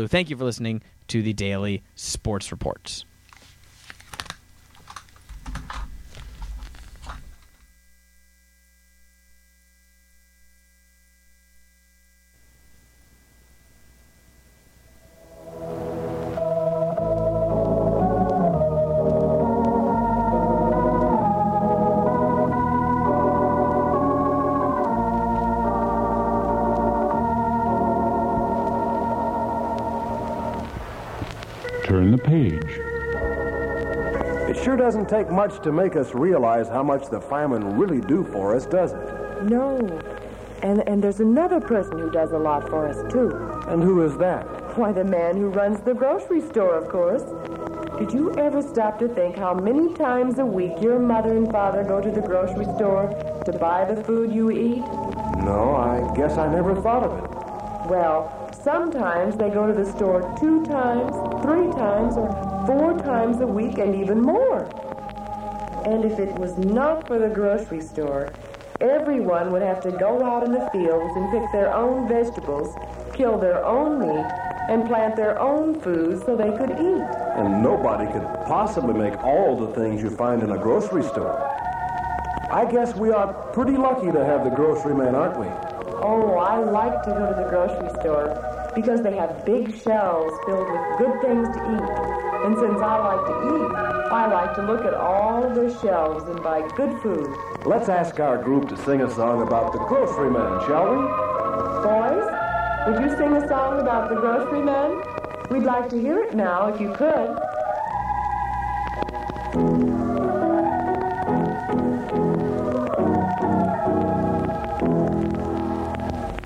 Lou. Thank you for listening to the Daily Sports Reports. Much to make us realize how much the firemen really do for us, does it? No. And, and there's another person who does a lot for us, too. And who is that? Why, the man who runs the grocery store, of course. Did you ever stop to think how many times a week your mother and father go to the grocery store to buy the food you eat? No, I guess I never thought of it. Well, sometimes they go to the store two times, three times, or four times a week, and even more. And if it was not for the grocery store, everyone would have to go out in the fields and pick their own vegetables, kill their own meat, and plant their own food so they could eat. And nobody could possibly make all the things you find in a grocery store. I guess we are pretty lucky to have the grocery man, aren't we? Oh, I like to go to the grocery store because they have big shelves filled with good things to eat. And since I like to eat, I like to look at all the shelves and buy good food. Let's ask our group to sing a song about the grocery man, shall we? Boys, would you sing a song about the grocery man? We'd like to hear it now if you could.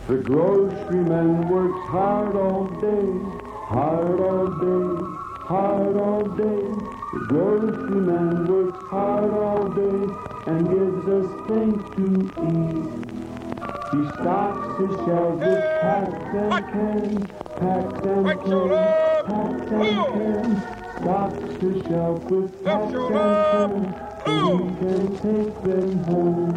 The grocery man works hard all day, hard all day, hard all day. The groceryman works hard all day and gives us things to eat. He stocks his shelves with packs and cans, packs and cans, packs and cans. Stocks his shelf with packs and cans. So we can take them home.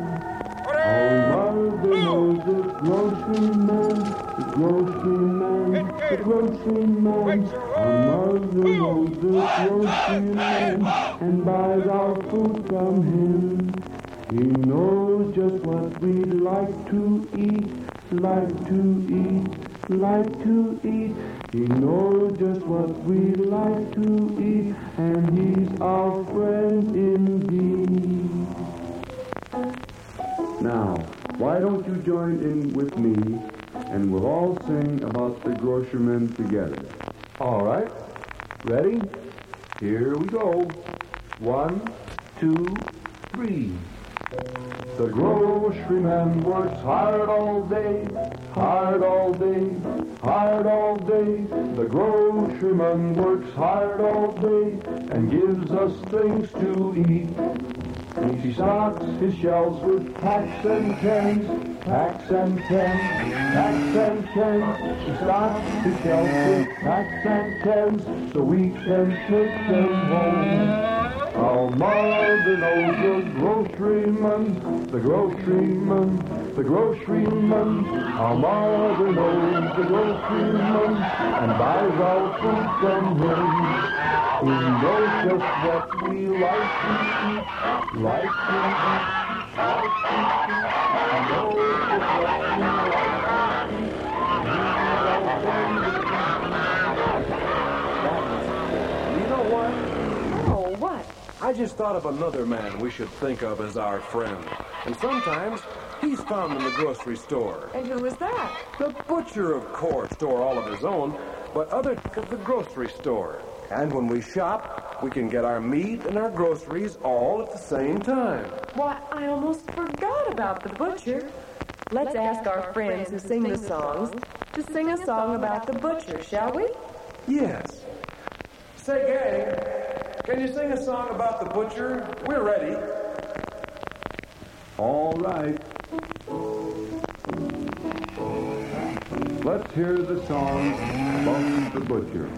Our mother knows the grocery man, the grocery man, the grocery man. Our mother knows the grocery man and buys our food from him. He knows just what we like to eat, like to eat, like to eat. He knows just what we like to eat, and he's our friend indeed. Now, why don't you join in with me and we'll all sing about the groceryman together? All right. Ready? Here we go. One, two, three. The groceryman works hard all day, hard all day, hard all day. The groceryman works hard all day and gives us things to eat. He stocks his shelves with packs and cans, packs and cans, packs and cans. He stocks his shelves with packs and cans so we can take them home. Our mother knows the groceryman, the groceryman, the groceryman. Our mother knows the groceryman and buys our food from him. He knows just what we like to eat, like to eat, like to eat. He knows just what we like to eat. He's our friend. You know what? Oh, what? I just thought of another man we should think of as our friend. And sometimes he's found in the grocery store. And who is that? The butcher, of course, store all of his own, but other the grocery store. And when we shop, we can get our meat and our groceries all at the same time. Why, I almost forgot about the butcher. Let's ask our friends who sing the songs to sing a song about the butcher, shall we? Yes. Say, gang, can you sing a song about the butcher? We're ready. All right. Let's hear the song about the butcher.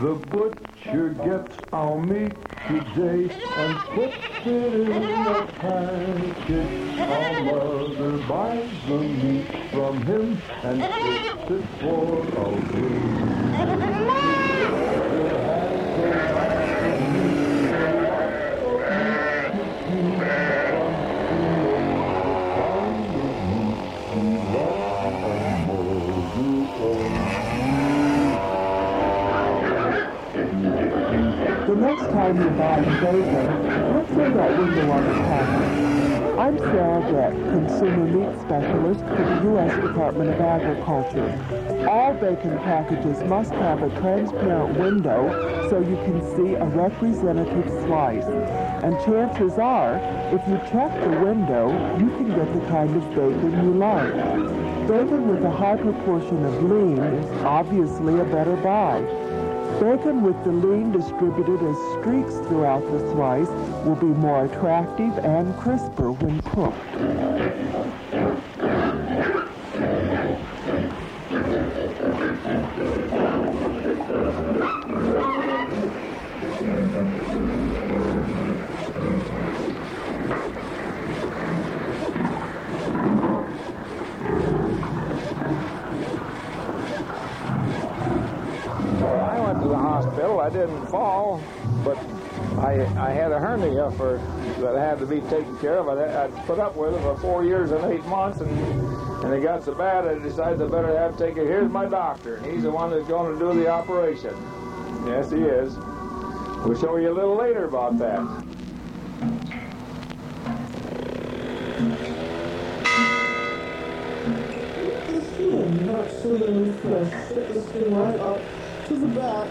The butcher gets our meat today and puts it in a package. Our mother buys the meat from him and puts it for our food. Bacon, look for that window on the package. I'm Sarah Brett, Consumer Meat Specialist for the U.S. Department of Agriculture. All bacon packages must have a transparent window so you can see a representative slice. And chances are, if you check the window, you can get the kind of bacon you like. Bacon with a high proportion of lean is obviously a better buy. Bacon with the lean distributed as streaks throughout the slice will be more attractive and crisper when cooked. I went to the hospital. I didn't fall, but I I had a for that had to be taken care of. I, I put up with it for four years and eight months, and and it got so bad I decided I better have to take it. Here's my doctor, and he's the one that's going to do the operation. Yes, he is. We'll show you a little later about that. not sitting in the flesh. Stick the skin right up to the back.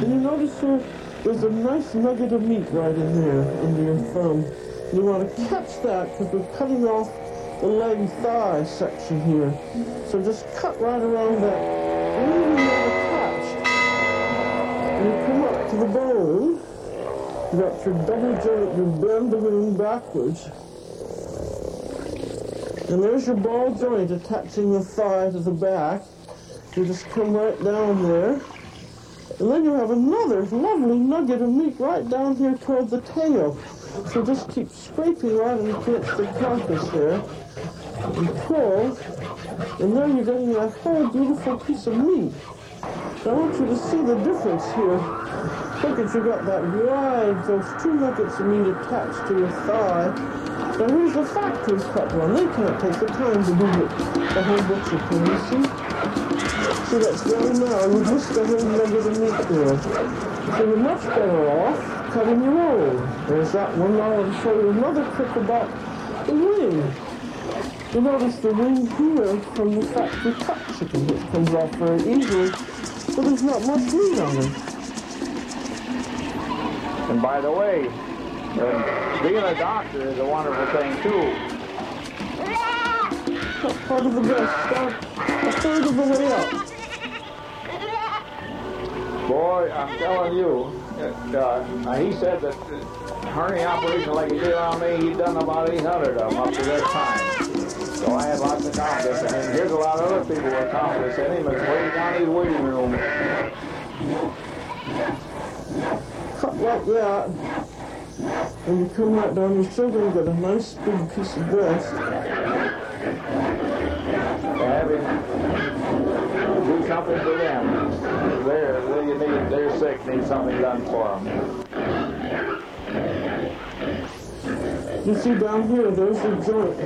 And you notice here, there's a nice nugget of meat right in there under your thumb. You want to catch that because we're cutting off the leg thigh section here. So just cut right around that. And you come up to the bone. You got your double joint, you bend the wing backwards. And there's your ball joint attaching the thigh to the back. You just come right down there. And then you have another lovely nugget of meat right down here toward the tail. So just keep scraping right against the carcass there. And pull. And there you're getting that whole beautiful piece of meat. I want you to see the difference here. Look at you got that wide, those two nuggets of meat attached to your thigh. Now here's the factory cut one. They can't take the time to do the, the whole butcher thing, you see? See, that's very now. You the whole nugget of meat there. So you're much better off cutting your own. There's that one. Now I'll show you another trick about the wing. You notice the wing here from the factory cut chicken, which comes off very easily, but there's not much meat on it. And by the way, uh, being a doctor is a wonderful thing too. Part of the breast, down a third of the way up. Boy, I'm telling you, uh, uh, he said that hernia operation like he did on me, he'd done about 800 of them up to that time. So I had lots of confidence. And here's a lot of other people with confidence in him. It's waiting down his waiting room. cut like that, and you come right down, you're still going get a nice big piece of breast. Have do something for them. They're, they need, they're sick, need something done for them. You see down here, there's the joint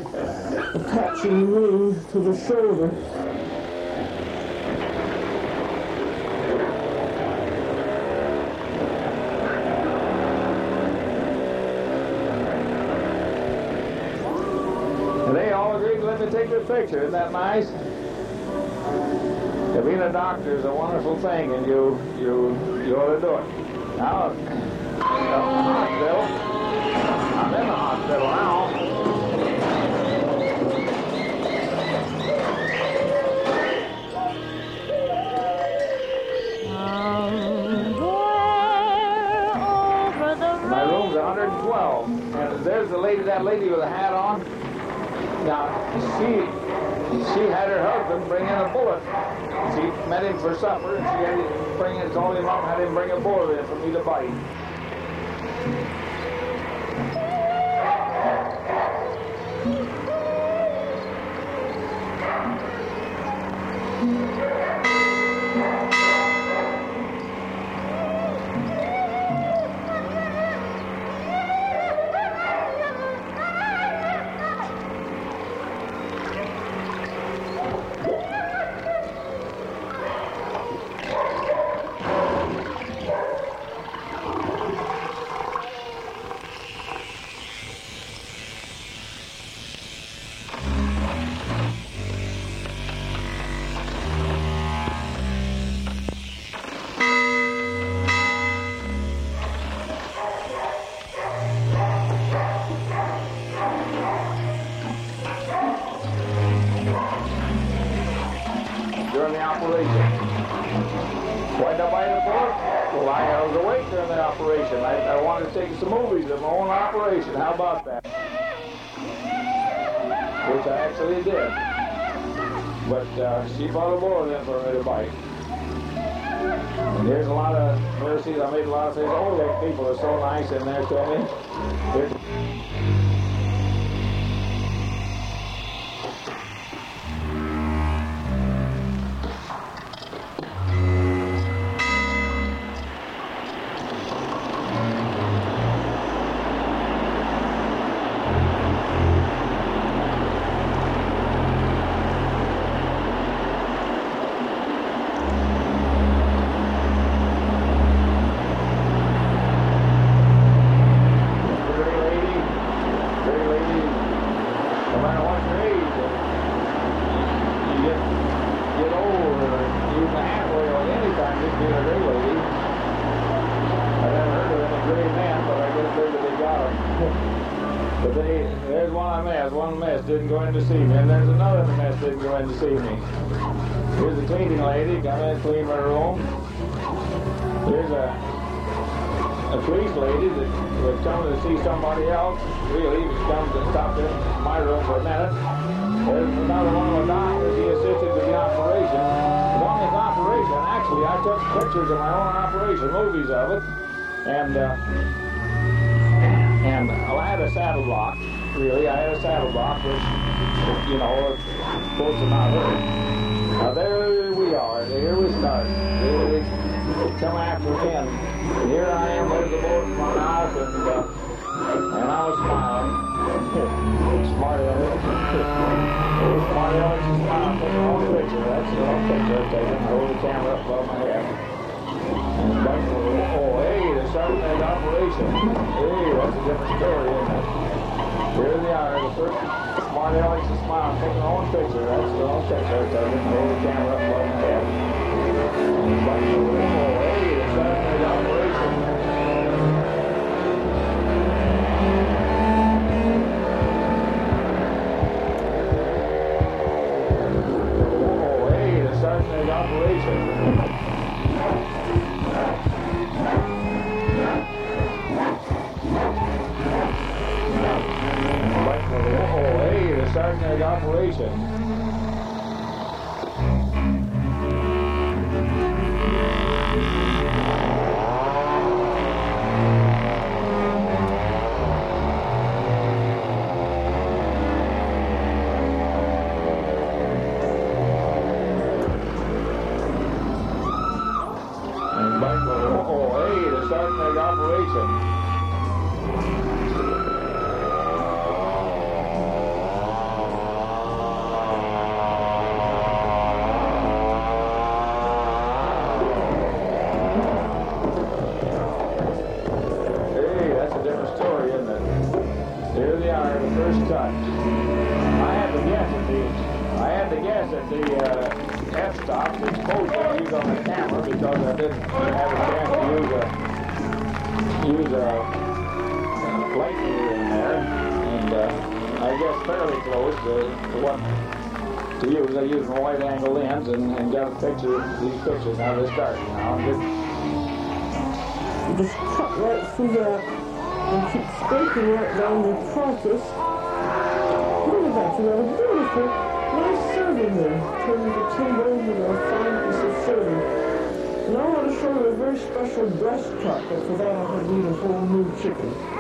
attaching the wing to the shoulder. And they all agreed to let me take this picture. Isn't that nice? Yeah, being a doctor is a wonderful thing, and you you you ought to do it. Now, in the hospital, I'm in the hospital now. My room's 112, and there's the lady, that lady with the hat on. Now, she she had her husband bring in a bullet. She met him for supper, and she had him bring in, told him up, had him bring a bullet in for me to bite. Mercies. I made a lot of things. Oh, the people are so nice in there to me. There's Here's a a police lady that was coming to see somebody else, really, was coming to stop in my room for a minute. There's another one of the doctors, he assisted with the operation. On his operation, actually, I took pictures of my own operation, movies of it, and, uh, and well, I had a saddle block, really, I had a saddle block, which, you know, supposed to not hurt. Now there we are, here we start. Here we come after him. And here I am with the boat in my mouth, and, uh, and I was smiling. Smart Alex. oh, Smart Alex is smiling. Take a long picture. That's the long picture I'm taking. Hold the camera up above my head. And back to the, oh, hey, that operation. Hey, that's a different story, isn't it? Here they are, the first Smart Alex is smiling, taking a long picture. That's the long picture I'm taking. Hold the camera up above my head. And touch. I had to guess at the, I had to guess at the uh, f-stop exposure I used on the camera because I didn't have a chance to use a use a, uh light meter in there, and uh, I guess fairly close to, to what to use. I used my wide angle lens and, and got a picture, these pictures. Now they start. Now I'm just just cut right through that and keep scraping right down the carcass. You got a beautiful, nice serving there. Turn into ten bones and a fine piece of serving. Now I want to show you a very special breast cut, but for that have to eat a whole new chicken. I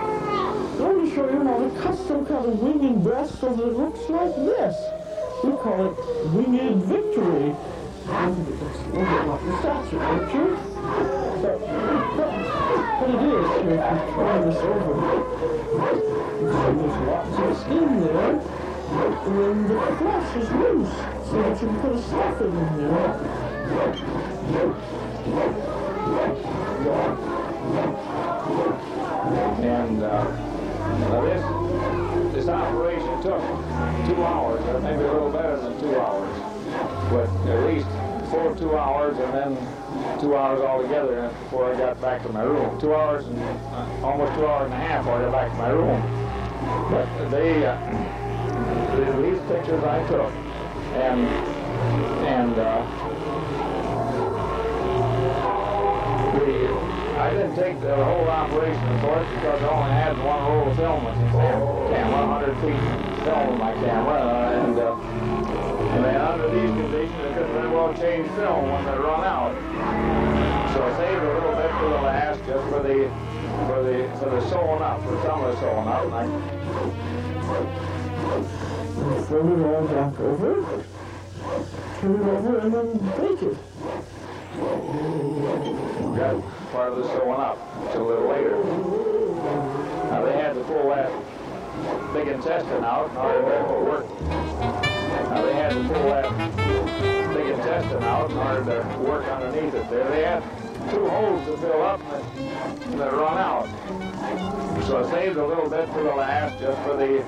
want to show you how to cut some kind of winged breast so that it looks like this. We call it winged victory. Look at like the statue, don't you? But, but, but it is, if you turn this over, there's lots of skin there, then the flesh is loose, so that you can put a stuffing in there. And uh, this this operation took two hours, or maybe a little better than two hours, but at least full two hours, and then two hours altogether before I got back to my room. Two hours and uh, almost two hours and a half before I got back to my room. But they uh, the- these pictures I took, and and uh, the I didn't take the whole operation, of course, because I only had one roll of film with the camera, 100 feet film with my camera, uh, and, uh, and then under these conditions, I couldn't very well change film when they run out. So I saved a little bit for the last, just for the for the for the sewing up, for some of the sewing up. And Fold it all back over, turn it over, and then bake it. got part of the sewing up a little later. Now they had to pull that big intestine out in order to work. Now they had to pull that big intestine out in order to work underneath it there. They had two holes to fill up and they run out. So I saved a little bit for the last just for the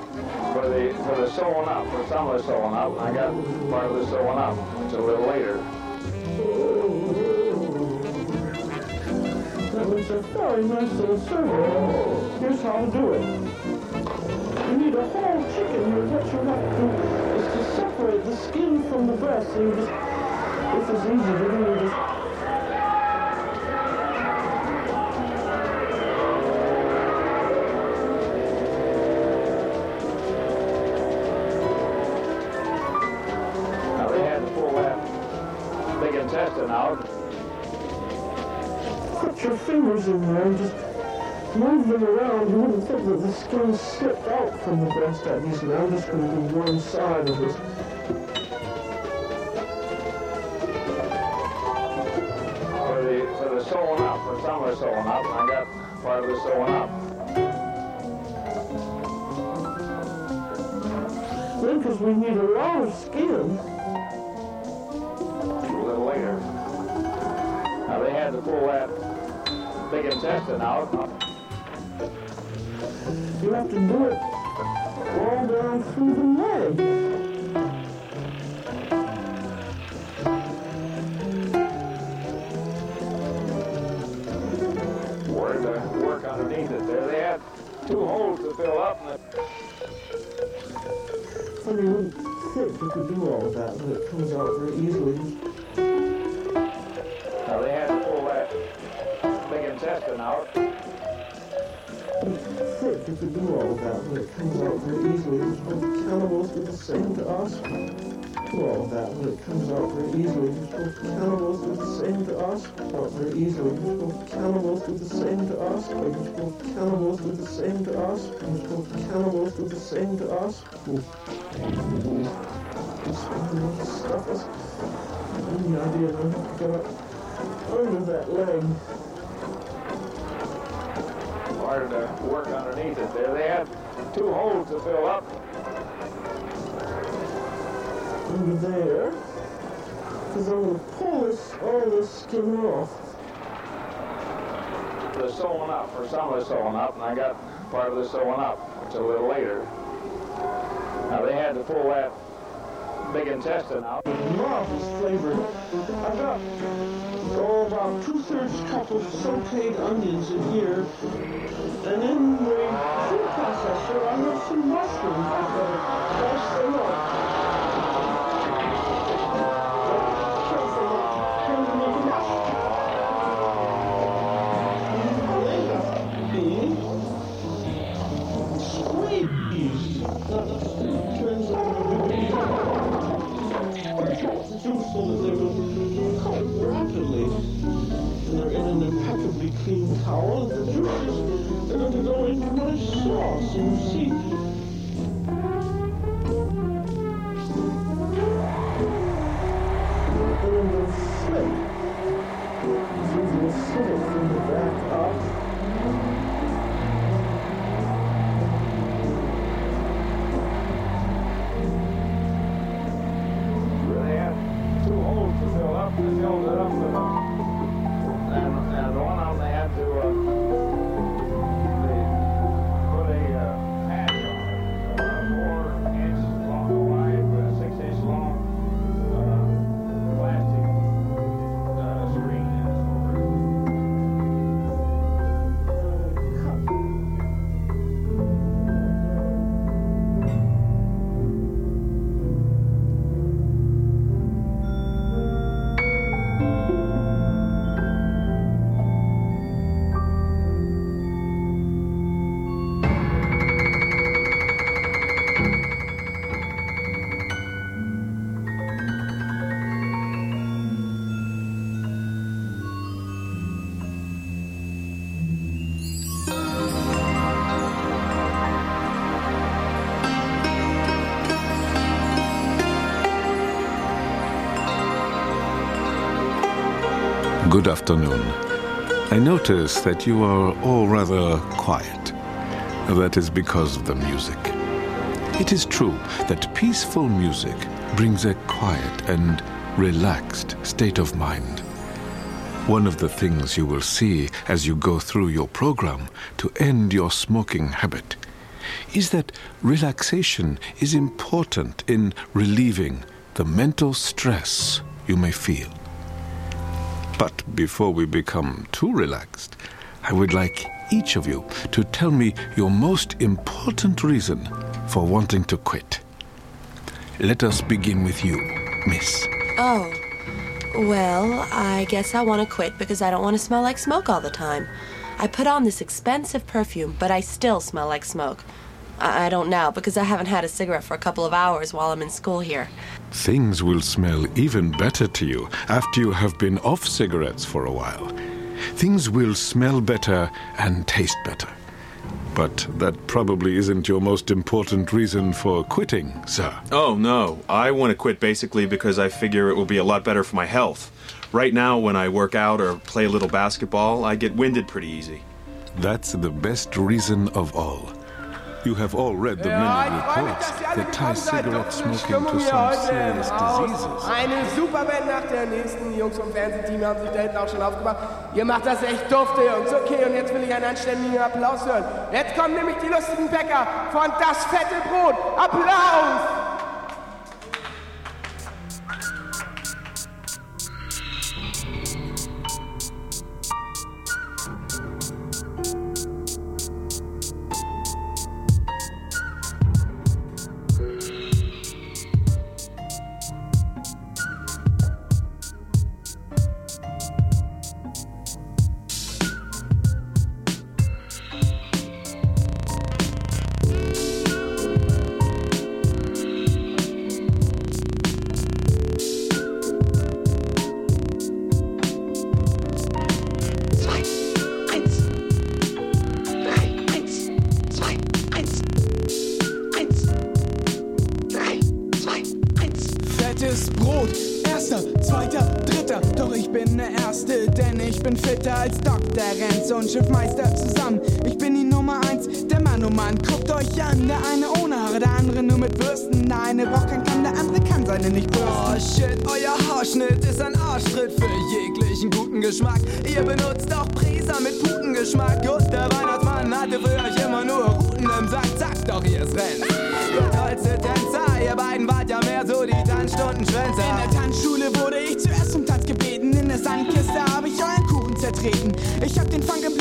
for the for the sewing up, for some of the sewing up. I got part of the sewing up. It's a little later. That was a very nice little survey. Here's how to do it. You need a whole chicken. What you have to do is to separate the skin from the breast. You just, this is easy to do. You just fingers in there and just move them around. You wouldn't think that the skin slipped out from the breast that easily. I'm just going to do one side of this. for the for the sewing up, for some of the sewing up, and I got part of the sewing up. Because we need a lot of skin, a little later. Now they had to pull that big intestine out. you have to do it all down through the leg. Work, to work underneath it there. They had two holes to fill up, and the, Funny, you wouldn't think you could do all of that, but it comes out very easily. You could do all of that, but it comes out very easily. Both cannibals do the same to us. Do all of that, but it comes out very easily. Both cannibals do the same to us. Out very easily. Both cannibals do the same to us. Both cannibals do the same to us. Both cannibals do the same to us. Stuff is any idea of to under that leg. Hard to work underneath it there. They had two holes to fill up. under there because I'm going to pull this, all this skin off. The sewing up, for some of the sewing up, and I got part of the sewing up. It's a little later. Now they had to pull that big intestine out. Marvelous flavor. I've got oh, about two-thirds cup of sauteed onions in here. And in the food processor, I have some mushrooms. I've got to them up. Clean towel. The juices, they're going to my sauce. And see, Good afternoon. I notice that you are all rather quiet. That is because of the music. It is true that peaceful music brings a quiet and relaxed state of mind. One of the things you will see as you go through your program to end your smoking habit is that relaxation is important in relieving the mental stress you may feel. But before we become too relaxed, I would like each of you to tell me your most important reason for wanting to quit. Let us begin with you, Miss. Oh. Well, I guess I want to quit because I don't want to smell like smoke all the time. I put on this expensive perfume, but I still smell like smoke. I, I don't now because I haven't had a cigarette for a couple of hours while I'm in school here. Things will smell even better to you after you have been off cigarettes for a while. Things will smell better and taste better. But that probably isn't your most important reason for quitting, sir. Oh, no. I want to quit basically because I figure it will be a lot better for my health. Right now, when I work out or play a little basketball, I get winded pretty easy. That's the best reason of all. You have all read the Ja, many reports that tie cigarette smoking to some serious diseases. Eine super Band nach der nächsten. Die Jungs vom Fernsehteam haben sich da hinten auch schon aufgebaut. Ihr macht das echt dufte, Jungs. Okay, und jetzt will ich einen anständigen Applaus hören. Jetzt kommen nämlich die lustigen Bäcker von Das fette Brot. Applaus! Schiffmeister zusammen. Ich bin die Nummer eins, der Mann, oh Mann. Guckt euch an, der eine ohne Haare, der andere nur mit Bürsten. Der eine braucht keinen Kamm, der andere kann seine nicht bürsten. Oh shit, euer Haarschnitt ist ein Arschtritt für jeglichen guten Geschmack. Ihr benutzt auch Prisa mit Putengeschmack. Und der Weihnachtsmann hatte für euch immer nur Ruten im Sack. Sagt doch, ihr es rennt. Ihr tollste Tänzer, ihr beiden wart ja mehr so die Tanzstundenschwänzer. In der Tanzschule wurde ich zuerst zum Tanz gebeten. In der Sandkiste habe ich euren Kuchen zertreten. Ich hab den Funk im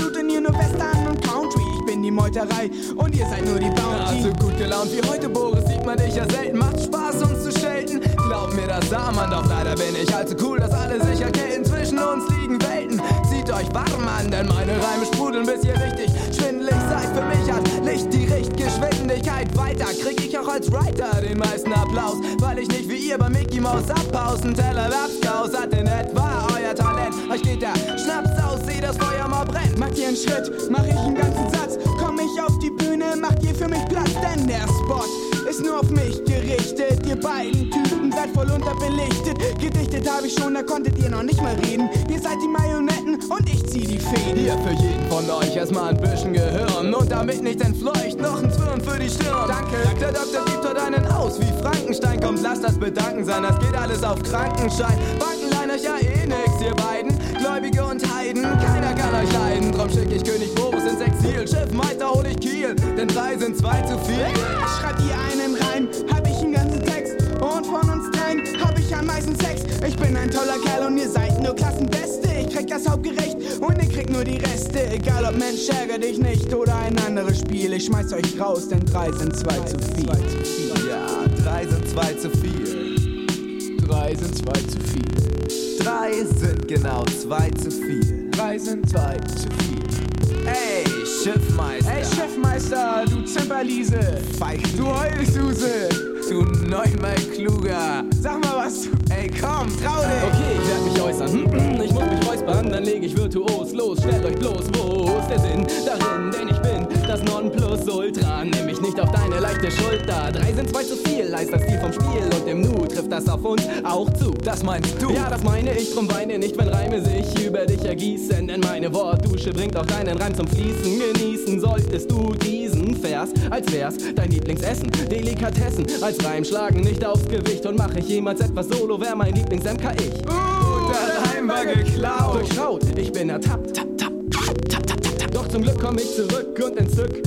Meuterei und ihr seid nur die Bounty. Also gut gelaunt wie heute, Boris, sieht man dich ja selten. Macht Spaß, uns zu schelten. Glaub mir, das sah man, doch leider bin ich allzu cool, dass alle sich erkälten. Zwischen uns liegen Welten. Zieht euch warm an, denn meine Reime sprudeln, bis ihr richtig schwindelig seid. Für mich hat Licht die Richtgeschwindigkeit. Weiter krieg ich auch als Writer den meisten Applaus, weil ich nicht wie ihr bei Mickey Mouse abpausen. Teller Lapskaus hat in etwa euer Talent. Euch geht der Schnaps aus, seht das Feuer mal brennt. Macht ihr einen Schritt, mach ich einen ganzen Satz. Ich auf die Bühne, macht ihr für mich Platz, denn der Spot ist nur auf mich gerichtet. Ihr beiden Typen seid voll unterbelichtet. Gedichtet habe ich schon, da konntet ihr noch nicht mal reden. Ihr seid die Marionetten und ich zieh die Fäden. Hier für jeden von euch erstmal ein bisschen Gehirn und damit nicht entfleucht, noch ein Zwirn für die Stirn. Danke, der Doktor gibt heute einen aus wie Frankenstein. Kommt, lasst das Bedanken sein, das geht alles auf Krankenschein. Banken leihen euch ja eh nix, ihr beiden, Gläubige und Heiden. Keiner kann euch leiden, drum schick ich König Boris ins Exil. Schiffmeister hol ich Kiel, denn drei sind zwei zu viel. Schreibt ihr einen Reim, hab ich einen ganzen Text. Und von uns dreien hab ich am meisten Sex. Ich bin ein toller Kerl und ihr seid nur Klassenbeste. Ich krieg das Hauptgerecht und ihr kriegt nur die Reste. Egal ob Mensch, ärger dich nicht oder ein anderes Spiel. Ich schmeiß euch raus, denn drei sind zwei zu viel. Ja, drei sind zwei zu viel. Drei sind zwei zu viel. Drei sind genau zwei zu viel. Drei sind zwei zu viel. Ey, Schiffmeister. Ey, Chefmeister, du Zimperliese. Feichen. Du Heulsuse. Du neunmal kluger. Sag mal was. Ey, komm, trau dich. Okay, ich werd mich äußern. Ich muss mich räuspern, dann leg ich virtuos los. Stellt euch bloß, wo ist der Sinn darin? Der Schulter. Drei sind zwei zu viel, heißt das Ziel vom Spiel. Und im Nu trifft das auf uns auch zu. Das meinst du? Ja, das meine ich, drum weine nicht, wenn Reime sich über dich ergießen. Denn meine Wortdusche bringt auch deinen Reim zum Fließen. Genießen solltest du diesen Vers, als wär's dein Lieblingsessen. Delikatessen als Reim schlagen nicht aufs Gewicht. Und mache ich jemals etwas solo, wär mein Lieblings-MK ich. Uh, der Reim war geklaut. Durchschaut, ich bin ertappt. Tap, tap, tap, tap, tap, tap. Doch zum Glück komm ich zurück und entzück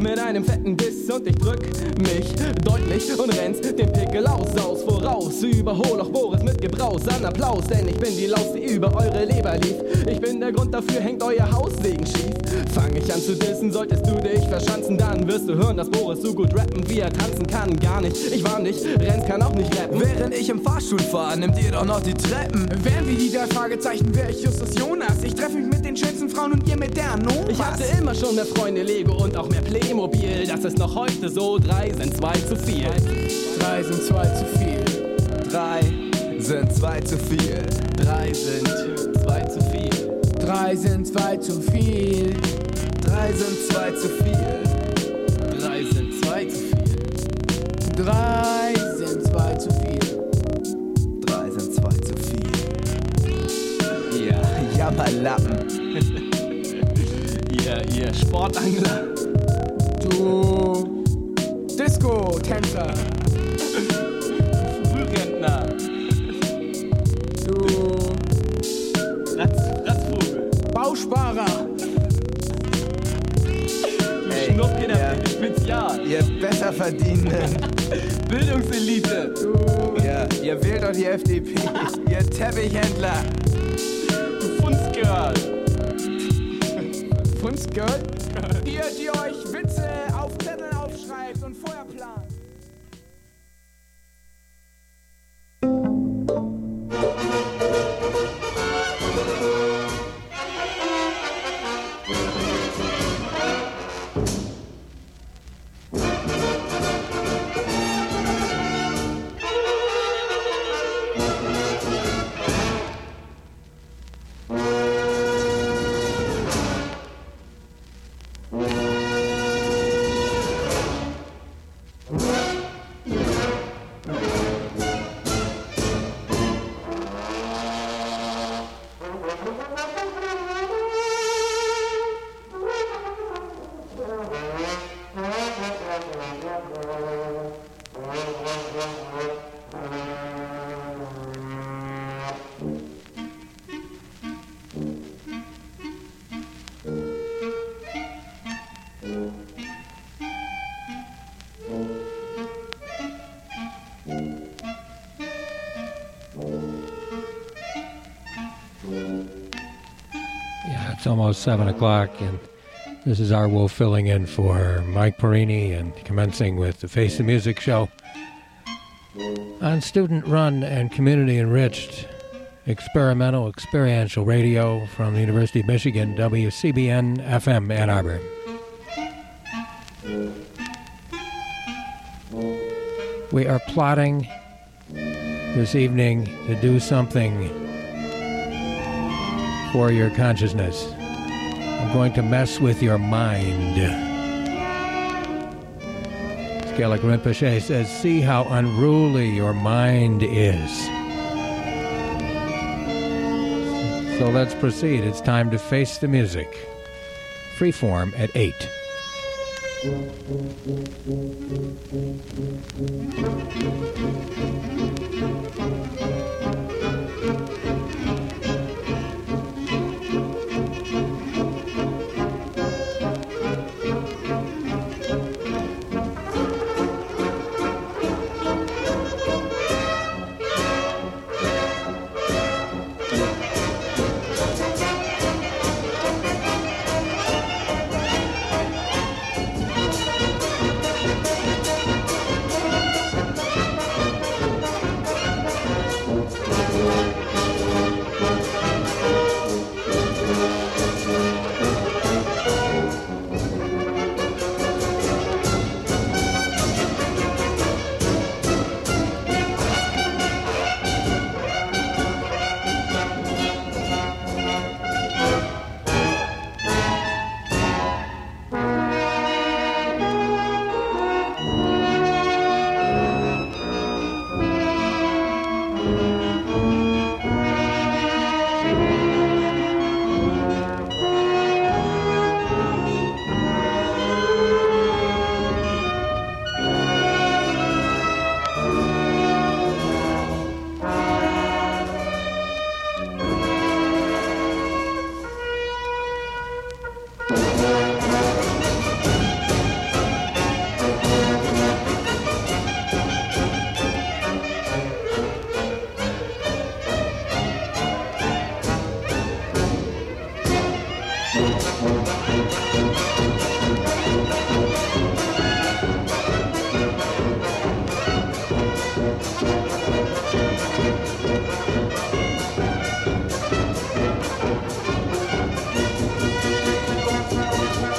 mit einem fetten Biss und ich drück mich deutlich und rennst den Pickel aus, aus voraus. Überhol auch Boris mit Gebraus an Applaus, denn ich bin die Laus, die über eure Leber lief. Ich bin der Grund dafür, hängt euer Haussegen schief. Fang ich an zu dissen, solltest du dich verschanzen, dann wirst du hören, dass Boris so gut rappen, wie er tanzen kann. Gar nicht, ich warn dich, Renz kann auch nicht rappen. Während ich im Fahrstuhl fahre, nimmt ihr doch noch die Treppen. Wären wir die drei Fragezeichen, wäre ich Justus Jonas. Ich treffe mich mit den schönsten Frauen und ihr mit der Anomas. Ich hatte immer schon mehr Freunde, Lego und auch mehr Playmobil. Das ist noch heute so, drei sind zwei zu viel. Drei sind zwei zu viel. Drei sind zwei zu viel. Drei sind zwei zu viel. Drei sind zwei zu viel. Drei sind zwei zu viel. Drei sind zwei zu viel. Drei sind zwei zu viel. Drei sind zwei zu viel. Ja, Jammerlappen. ihr, ihr Sportangler. Du Disco-Tänzer. Bausparer. Du Ey, Schnuppchen ja. Spezial. Ihr Besserverdienenden. Bildungselite. Ja, ihr wählt doch die FDP. ihr Teppichhändler. Du Funstgirl. Funstgirl. Ihr, die euch Witze auf Zetteln aufschreibt und vorher plant. It's almost 7 o'clock, and this is our Wolf filling in for Mike Perini and commencing with the Face the Music show on student run and community enriched experimental experiential radio from the University of Michigan, WCBN FM Ann Arbor. We are plotting this evening to do something for your consciousness. I'm going to mess with your mind. Sogyal Rinpoche says, See how unruly your mind is. So let's proceed. It's time to face the music. Freeform at 8.